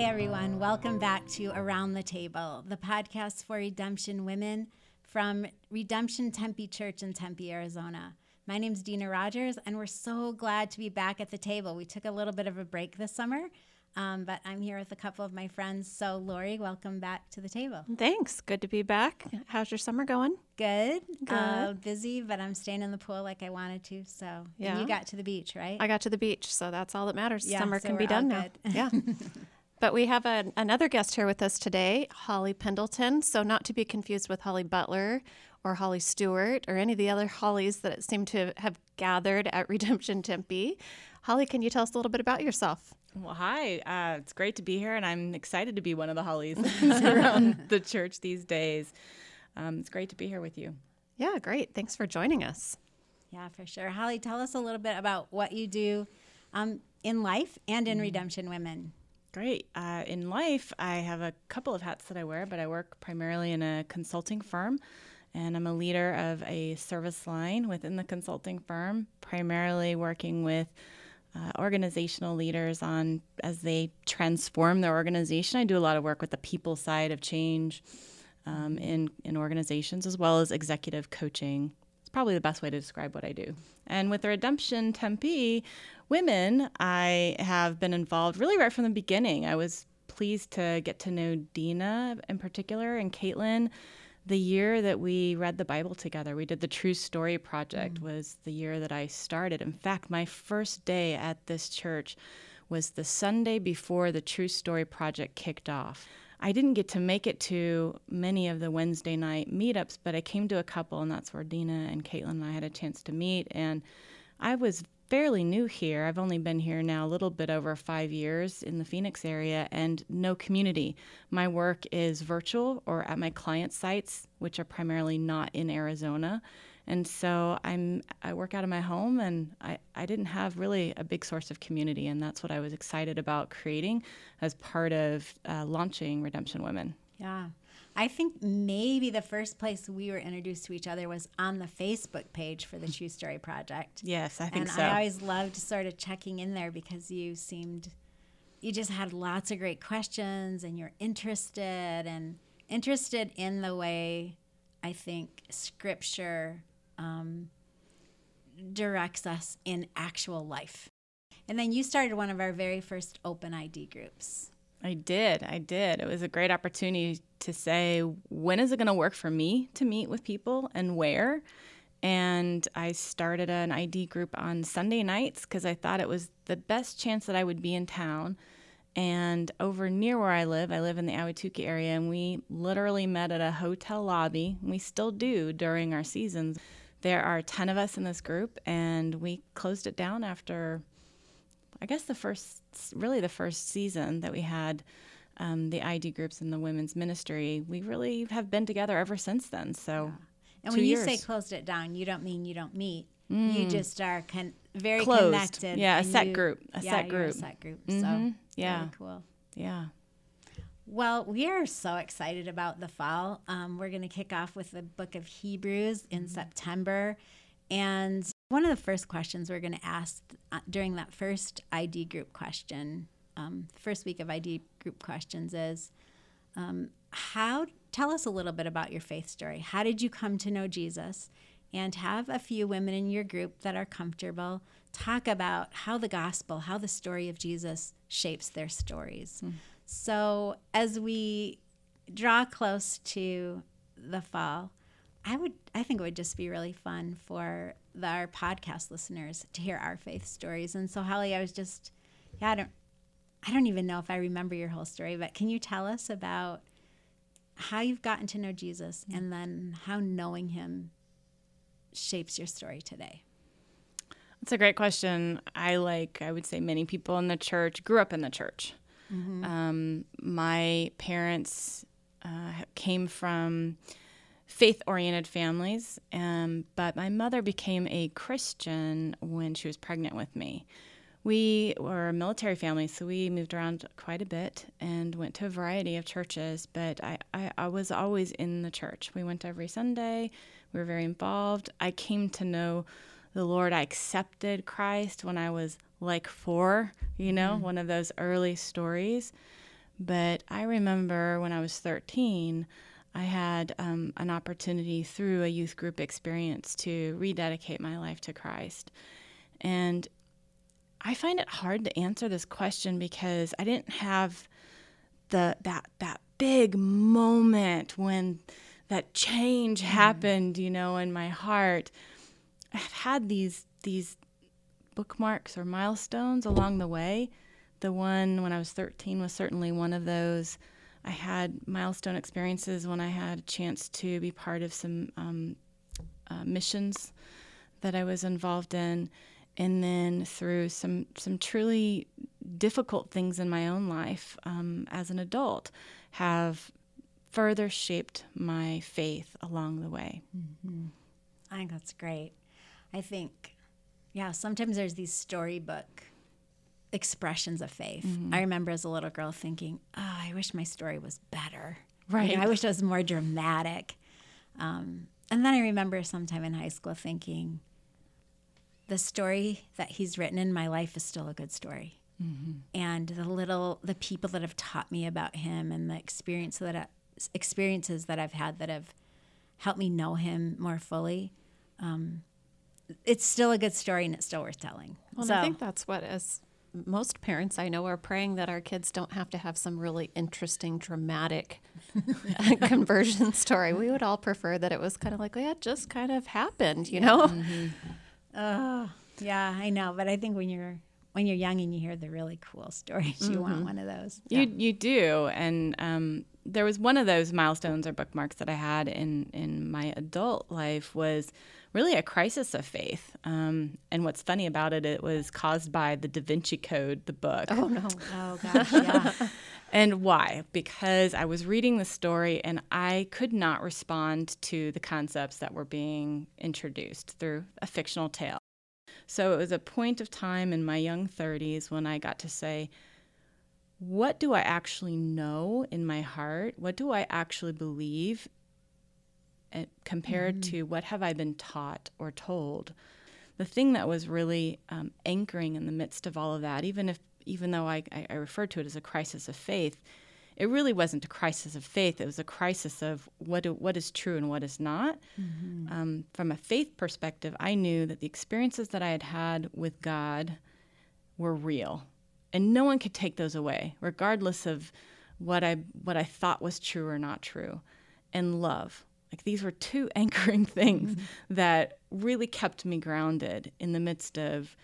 Hey everyone, welcome back to Around the Table, the podcast for Redemption Women from Redemption Tempe Church in Tempe, Arizona. My name is Deana Rogers, and we're so glad to be back at the table. We took a little bit of a break this summer, um, but I'm here with a couple of my friends. So, Lori, welcome back to the table. Thanks. Good to be back. How's your summer going? Good. Good. Uh, busy, but I'm staying in the pool like I wanted to. So, and Yeah. you got to the beach, right? I got to the beach, so that's all that matters. Yeah, summer so can be done now. Yeah. But we have a, another guest here with us today, Holly Pendleton. So, not to be confused with Holly Butler or Holly Stewart or any of the other Hollies that seem to have gathered at Redemption Tempe. Holly, can you tell us a little bit about yourself? Well, hi. Uh, it's great to be here, and I'm excited to be one of the Hollies around the church these days. Um, it's great to be here with you. Yeah, great. Thanks for joining us. yeah, for sure. Holly, tell us a little bit about what you do um, in life and Mm. in Redemption Women. Great. Uh, in life, I have a couple of hats that I wear, but I work primarily in a consulting firm, and I'm a leader of a service line within the consulting firm, primarily working with uh, organizational leaders on as they transform their organization. I do a lot of work with the people side of change um, in in organizations, as well as executive coaching. Probably the best way to describe what I do. And with the Redemption Tempe women, I have been involved really right from the beginning. I was pleased to get to know Deana in particular and Caitlin. The year that we read the Bible together, we did the True Story Project, mm. was the year that I started. In fact, my first day at this church was the Sunday before the True Story Project kicked off. I didn't get to make it to many of the Wednesday night meetups, but I came to a couple, and that's where Deana and Caitlin and I had a chance to meet. And I was fairly new here. I've only been here now a little bit over five years in the Phoenix area and no community. My work is virtual or at my client sites, which are primarily not in Arizona. And so I'm I work out of my home and I, I didn't have really a big source of community and that's what I was excited about creating as part of uh, launching Redemption Women. Yeah. I think maybe the first place we were introduced to each other was on the Facebook page for the True Story Project. Yes, I think and so. I always loved sort of checking in there because you seemed, you just had lots of great questions and you're interested and interested in the way I think scripture um, directs us in actual life. And then you started one of our very first open ID groups. I did. I did. It was a great opportunity to say, when is it going to work for me to meet with people and where? And I started an ID group on Sunday nights because I thought it was the best chance that I would be in town. And over near where I live, I live in the Ahwatukee area, and we literally met at a hotel lobby. We still do during our seasons. There are 10 of us in this group, and we closed it down after I guess the first, really the first season that we had um, the ID groups in the women's ministry, we really have been together ever since then. So, And when you years. say closed it down, you don't mean you don't meet. You just are con- very Closed. connected. Yeah, a set you- group, a yeah, set you're a group. set group. Mhm. So Yeah. cool. yeah. Well, we are so excited about the fall. Um, we're going to kick off with the book of Hebrews in September. And one of the first questions we're going to ask uh, during that first ID group question, um, first week of ID group questions is um, how, tell us a little bit about your faith story. How did you come to know Jesus? And have a few women in your group that are comfortable talk about how the gospel, how the story of Jesus shapes their stories. So as we draw close to the fall, I would I think it would just be really fun for the, our podcast listeners to hear our faith stories. And so Holly, I was just yeah, I don't I don't even know if I remember your whole story, but can you tell us about how you've gotten to know Jesus mm-hmm. and then how knowing him shapes your story today? That's a great question. I like, I would say many people in the church grew up in the church. Um, my parents uh, came from faith oriented families, um, but my mother became a Christian when she was pregnant with me. We were a military family, so we moved around quite a bit and went to a variety of churches, but I, I, I was always in the church. We went every Sunday, we were very involved. I came to know the Lord. I accepted Christ when I was like four, you know, one of those early stories. But I remember when I was 13, I had um, an opportunity through a youth group experience to rededicate my life to Christ. And I find it hard to answer this question because I didn't have the that that big moment when that change mm-hmm. happened, you know, in my heart. I've had these these bookmarks or milestones along the way. The one when I was 13 was certainly one of those. I had milestone experiences when I had a chance to be part of some um, uh, missions that I was involved in, and then through some some truly difficult things in my own life um, as an adult, have further shaped my faith along the way. Mm-hmm. I think that's great. I think, yeah, sometimes there's these storybook expressions of faith. Mm-hmm. I remember as a little girl thinking, oh, I wish my story was better. Right. You know, I wish it was more dramatic. Um, and then I remember sometime in high school thinking, the story that he's written in my life is still a good story. Mm-hmm. And the little, the people that have taught me about him and the experience that I, experiences that I've had that have helped me know him more fully. Um, it's still a good story and it's still worth telling. Well, so, I think that's what as most parents I know are praying that our kids don't have to have some really interesting, dramatic conversion story. We would all prefer that it was kind of like, well, yeah, it just kind of happened, you know? Mm-hmm. Oh, yeah, I know. But I think when you're when you're young and you hear the really cool stories, mm-hmm. you want mm-hmm. one of those. Yeah. You you do, and um, there was one of those milestones or bookmarks that I had in in my adult life was really a crisis of faith. Um, and what's funny about it, it was caused by the Da Vinci Code, the book. Oh no! oh gosh, yeah. and why? Because I was reading the story and I could not respond to the concepts that were being introduced through a fictional tale. So it was a point of time in my young 30s when I got to say, what do I actually know in my heart? What do I actually believe? Compared mm-hmm. to what have I been taught or told? The thing that was really um, anchoring in the midst of all of that, even if even though I, I, I refer to it as a crisis of faith, it really wasn't a crisis of faith. It was a crisis of what do, what is true and what is not. Mm-hmm. Um, from a faith perspective, I knew that the experiences that I had had with God were real and no one could take those away, regardless of what I what I thought was true or not true. And love, like these were two anchoring things mm-hmm. that really kept me grounded in the midst of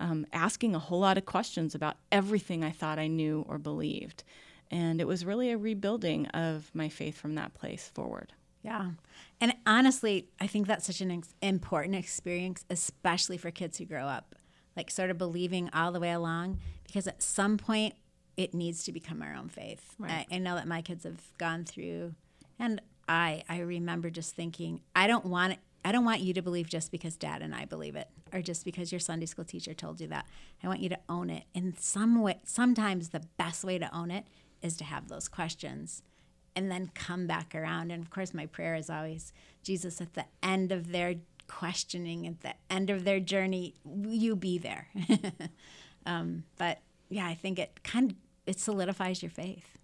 um, asking a whole lot of questions about everything I thought I knew or believed. And it was really a rebuilding of my faith from that place forward. Yeah. And honestly, I think that's such an ex- important experience, especially for kids who grow up like sort of believing all the way along because at some point it needs to become our own faith. Right. I, I know that my kids have gone through, and I I remember just thinking I don't want. I don't want you to believe just because dad and I believe it or just because your Sunday school teacher told you that. I want you to own it. In some way, sometimes the best way to own it is to have those questions and then come back around. And of course, my prayer is always Jesus at the end of their questioning at the end of their journey, you be there. um, but yeah, I think it kind of it solidifies your faith.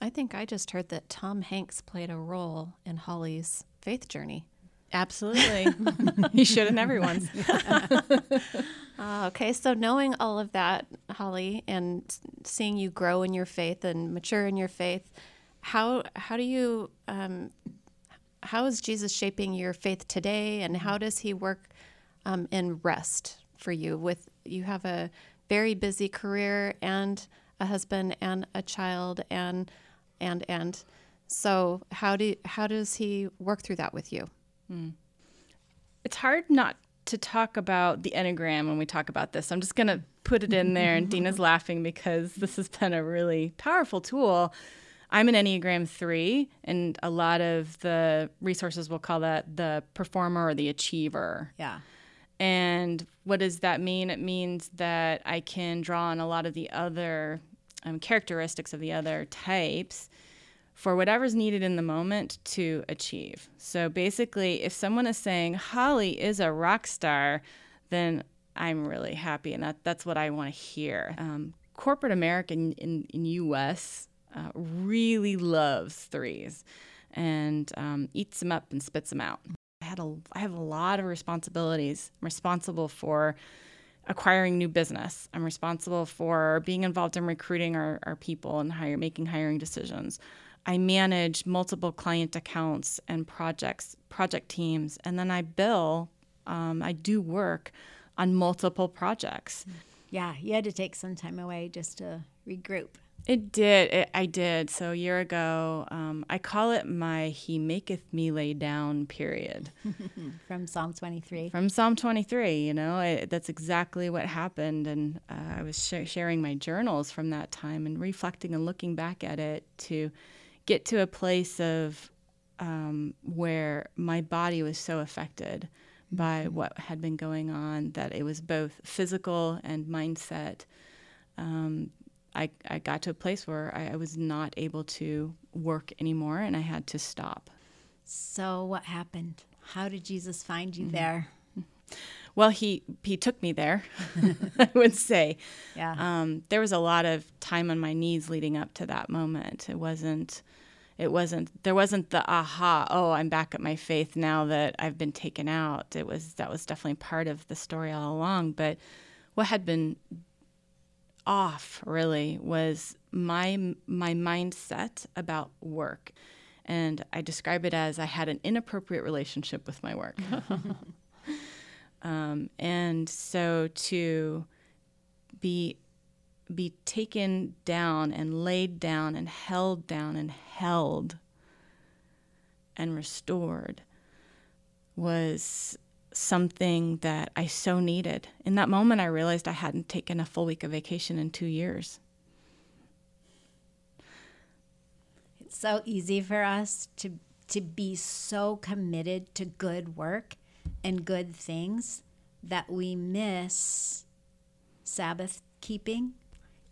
I think I just heard that Tom Hanks played a role in Holly's faith journey. Absolutely. he should in everyone's. uh, okay, so knowing all of that, Holly, and seeing you grow in your faith and mature in your faith, how how do you um, how is Jesus shaping your faith today, and how does He work um, in rest for you? With you have a very busy career and a husband and a child and and and so how do how does He work through that with you? Hmm. It's hard not to talk about the Enneagram when we talk about this. I'm just going to put it in there, and Deana's laughing because this has been a really powerful tool I'm an Enneagram 3, and a lot of the resources will call that the performer or the achiever. Yeah. And what does that mean? It means that I can draw on a lot of the other um, characteristics of the other types for whatever's needed in the moment to achieve. So basically, if someone is saying Holly is a rock star, then I'm really happy, and that, that's what I want to hear. Um, corporate America in, in, in U.S uh, really loves threes and um, eats them up and spits them out. I had a I have a lot of responsibilities. I'm responsible for acquiring new business. I'm responsible for being involved in recruiting our, our people and hire, making hiring decisions. I manage multiple client accounts and projects, project teams, and then I bill. Um, I do work on multiple projects. Yeah, you had to take some time away just to regroup. It did. It, I did. So a year ago, um, I call it my "He maketh me lay down" period. From Psalm 23. From Psalm 23, you know, I, that's exactly what happened. And uh, I was sh- sharing my journals from that time and reflecting and looking back at it to get to a place of um, where my body was so affected by Mm-hmm. what had been going on that it was both physical and mindset. Um, I, I got to a place where I, I was not able to work anymore and I had to stop. So, what happened? How did Jesus find Mm-hmm. you there? Well, he he took me there. I would say Yeah. um, there was a lot of time on my knees leading up to that moment. It wasn't. It wasn't. There wasn't the aha. Oh, I'm back at my faith now that I've been taken out. It was that was definitely part of the story all along. But what had been off really was my my mindset about work, and I describe it as I had an inappropriate relationship with my work. Um, and so to be be taken down and laid down and held down and held and restored was something that I so needed. In that moment, I realized I hadn't taken a full week of vacation in two years. It's so easy for us to to be so committed to good work and good things that we miss Sabbath keeping.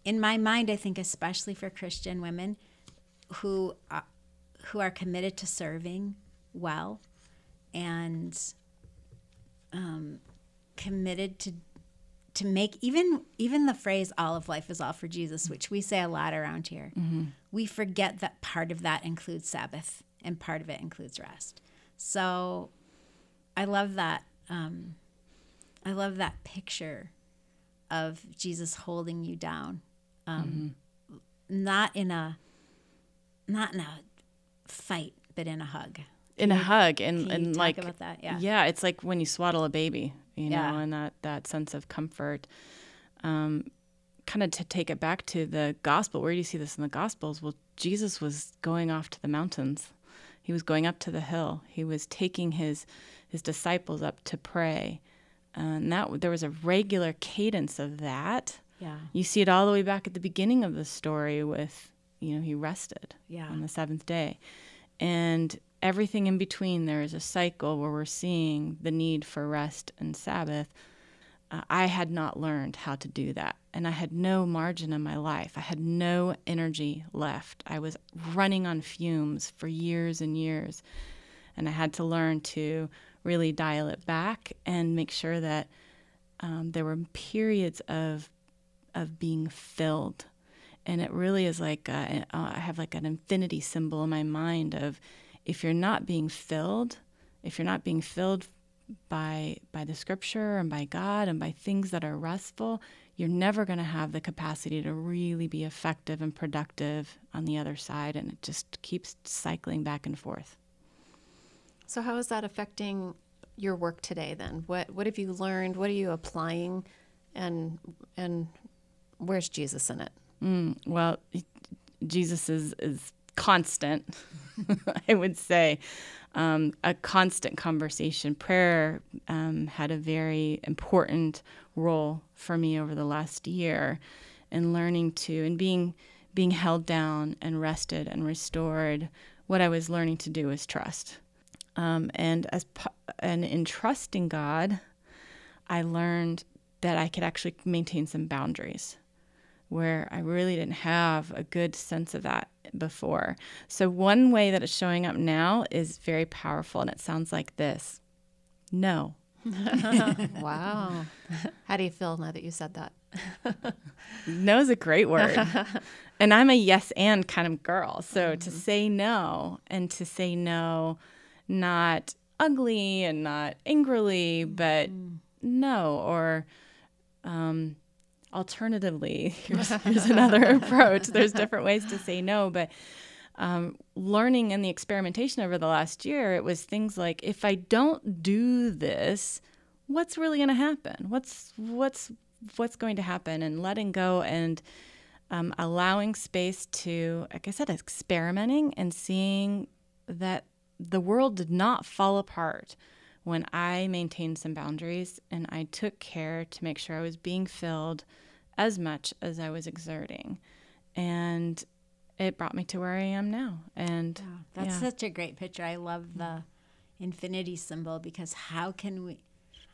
In my mind, I think especially for Christian women who are, who are committed to serving well and um, committed to to make even even the phrase all of life is all for jesus which we say a lot around here we forget that part of that includes sabbath and part of it includes rest. So i love that um, i love that picture of jesus holding you down um, not in a not in a fight but in a hug In a hug and, and like yeah. yeah it's like when you swaddle a baby you Yeah. know and that that sense of comfort um, kind of to take it back to the gospel. Where do you see this in the gospels? Well jesus was going off to the mountains. He was going up to the hill. He was taking his his disciples up to pray. And that there was a regular cadence of that. Yeah. You see it all the way back at the beginning of the story with you know he rested Yeah. on the seventh day. And everything in between there is a cycle where we're seeing the need for rest and sabbath. Uh, i had not learned how to do that and i had no margin in my life. I had no energy left. I was running on fumes for years and years and i had to learn to really dial it back and make sure that um, there were periods of of being filled. And it really is like uh, I have like an infinity symbol in my mind of if you're not being filled, if you're not being filled by by the scripture and by God and by things that are restful, you're never going to have the capacity to really be effective and productive on the other side and it just keeps cycling back and forth. So how is that affecting your work today then? What what have you learned? What are you applying and and where's Jesus in it? Mm, well, Jesus is is constant. I would say um, a constant conversation. Prayer um, had a very important role for me over the last year, in learning to and being being held down and rested and restored. What I was learning to do is trust, um, and as and in trusting God, I learned that I could actually maintain some boundaries where I really didn't have a good sense of that before. So, one way that it's showing up now is very powerful, and it sounds like this No. wow. How do you feel now that you said that? no is a great word. and I'm a yes and kind of girl. So mm-hmm. to say no and to say no, not ugly and not angrily, but mm. no, or um, alternatively, here's, here's another approach. There's different ways to say no, but um, learning and the experimentation over the last year, it was things like if I don't do this, what's really going to happen? What's what's what's going to happen? And letting go and um, allowing space to, like I said, experimenting and seeing that the world did not fall apart when I maintained some boundaries and I took care to make sure I was being filled as much as I was exerting. And it brought me to where I am now. And wow, that's yeah. such a great picture. I love the infinity symbol because how can we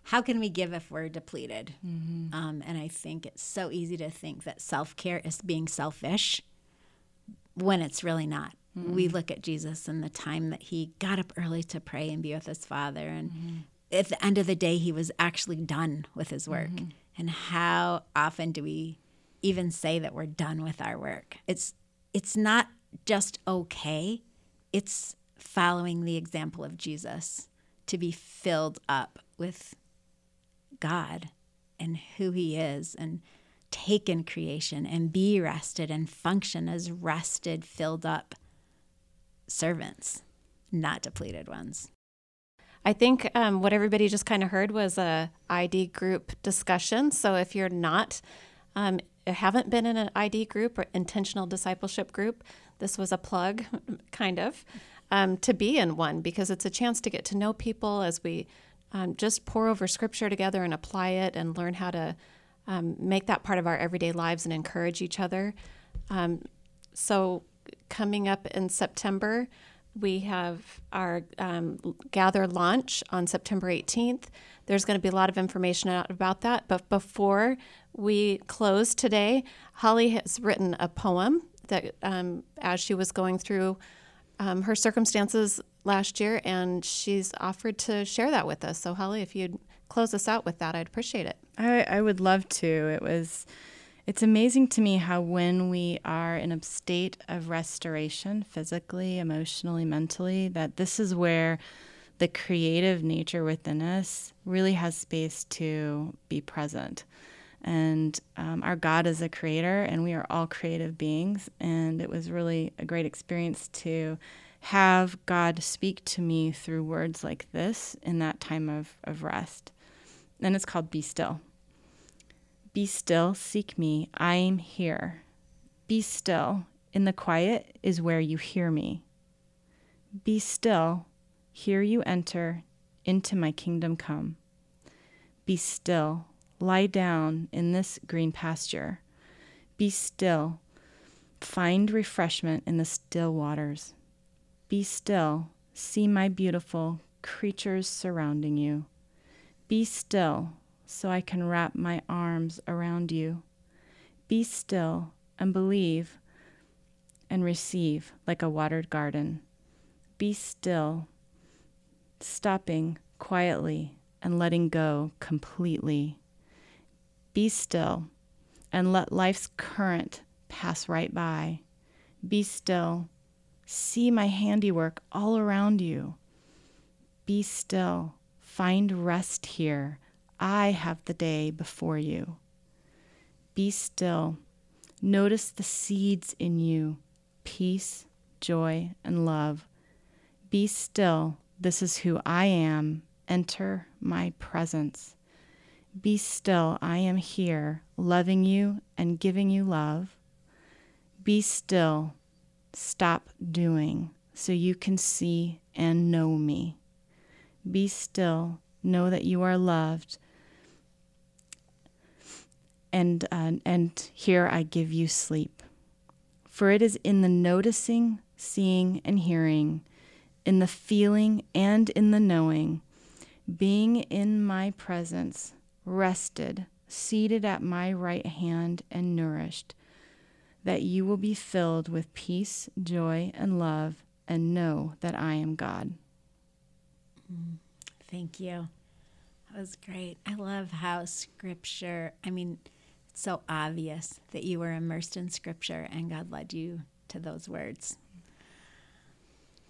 how can we give if we're depleted? Mm-hmm. Um, and I think it's so easy to think that self care is being selfish when it's really not. Mm-hmm. We look at Jesus and the time that he got up early to pray and be with his Father, and mm-hmm. at the end of the day, he was actually done with his work. Mm-hmm. And how often do we even say that we're done with our work? It's it's not just okay, it's following the example of Jesus to be filled up with God and who He is and take in creation and be rested and function as rested, filled up servants, not depleted ones. I think um, what everybody just kind of heard was a ID group discussion. So if you're not um, haven't been in an ID group or intentional discipleship group, this was a plug, kind of, um, to be in one because it's a chance to get to know people as we um, just pour over scripture together and apply it and learn how to um, make that part of our everyday lives and encourage each other. Um, so, coming up in September, we have our um, gather launch on September 18th. There's going to be a lot of information out about that. But before we close today, Holly has written a poem that, um, as she was going through um, her circumstances last year, and she's offered to share that with us. So, Holly, if you'd close us out with that, I'd appreciate it. I, I would love to. It was. It's amazing to me how when we are in a state of restoration, physically, emotionally, mentally, that this is where the creative nature within us really has space to be present. And um, our God is a creator, and we are all creative beings. And it was really a great experience to have God speak to me through words like this in that time of, of rest. And it's called Be Still. Be still, seek me, I am here. Be still, in the quiet is where you hear me. Be still, here you enter, into my kingdom come. Be still, Lie down in this green pasture. Be still. Find refreshment in the still waters. Be still. See my beautiful creatures surrounding you. Be still so I can wrap my arms around you. Be still and believe and receive like a watered garden. Be still, stopping quietly and letting go completely. Be still and let life's current pass right by. Be still. See my handiwork all around you. Be still. Find rest here. I have the day before you. Be still. Notice the seeds in you peace, joy, and love. Be still. This is who I am. Enter my presence. Be still, I am here, loving you and giving you love. Be still, stop doing so you can see and know me. Be still, know that you are loved. And, uh, and here I give you sleep. For it is in the noticing, seeing, and hearing, in the feeling and in the knowing, being in my presence rested, seated at my right hand, and nourished, that you will be filled with peace, joy, and love, and know that I am God. Mm, thank you. That was great. I love how scripture, I mean, so obvious that you were immersed in scripture and God led you to those words.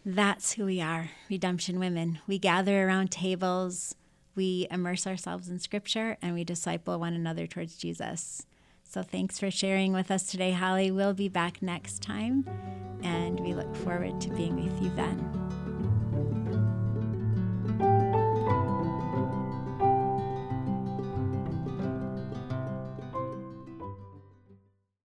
That's who we are, Redemption Women. We gather around tables, we immerse ourselves in scripture, and we disciple one another towards Jesus. So thanks for sharing with us today, Holly. We'll be back next time, and we look forward to being with you then.